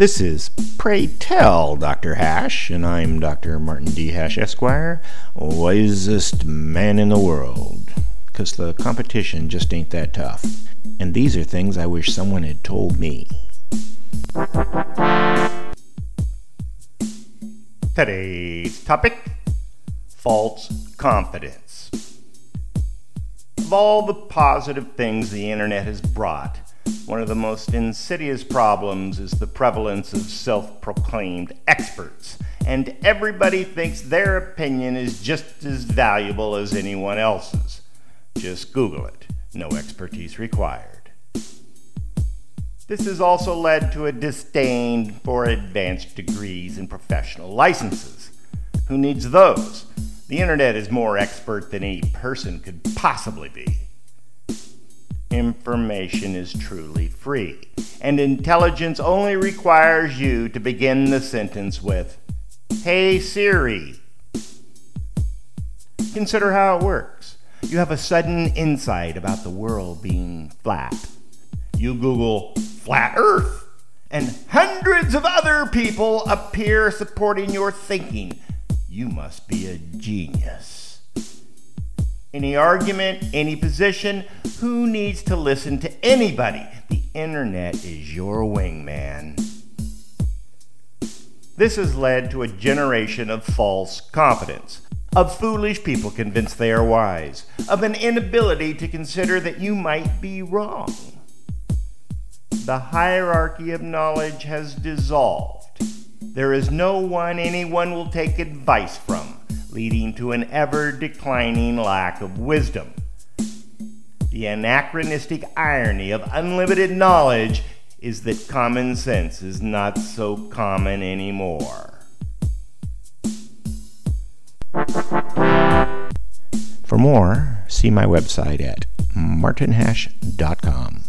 This is Pray Tell Dr. Hash, and I'm Dr. Martin D. Hash, Esquire, wisest man in the world. Because the competition just ain't that tough. And these are things I wish someone had told me. Today's topic false confidence. Of all the positive things the internet has brought, one of the most insidious problems is the prevalence of self proclaimed experts, and everybody thinks their opinion is just as valuable as anyone else's. Just Google it, no expertise required. This has also led to a disdain for advanced degrees and professional licenses. Who needs those? The internet is more expert than any person could possibly be information is truly free, and intelligence only requires you to begin the sentence with, Hey Siri. Consider how it works. You have a sudden insight about the world being flat. You Google flat earth, and hundreds of other people appear supporting your thinking. You must be a genius. Any argument, any position, who needs to listen to anybody? The internet is your wingman. This has led to a generation of false confidence, of foolish people convinced they are wise, of an inability to consider that you might be wrong. The hierarchy of knowledge has dissolved. There is no one anyone will take advice from leading to an ever declining lack of wisdom. The anachronistic irony of unlimited knowledge is that common sense is not so common anymore. For more, see my website at martinhash.com.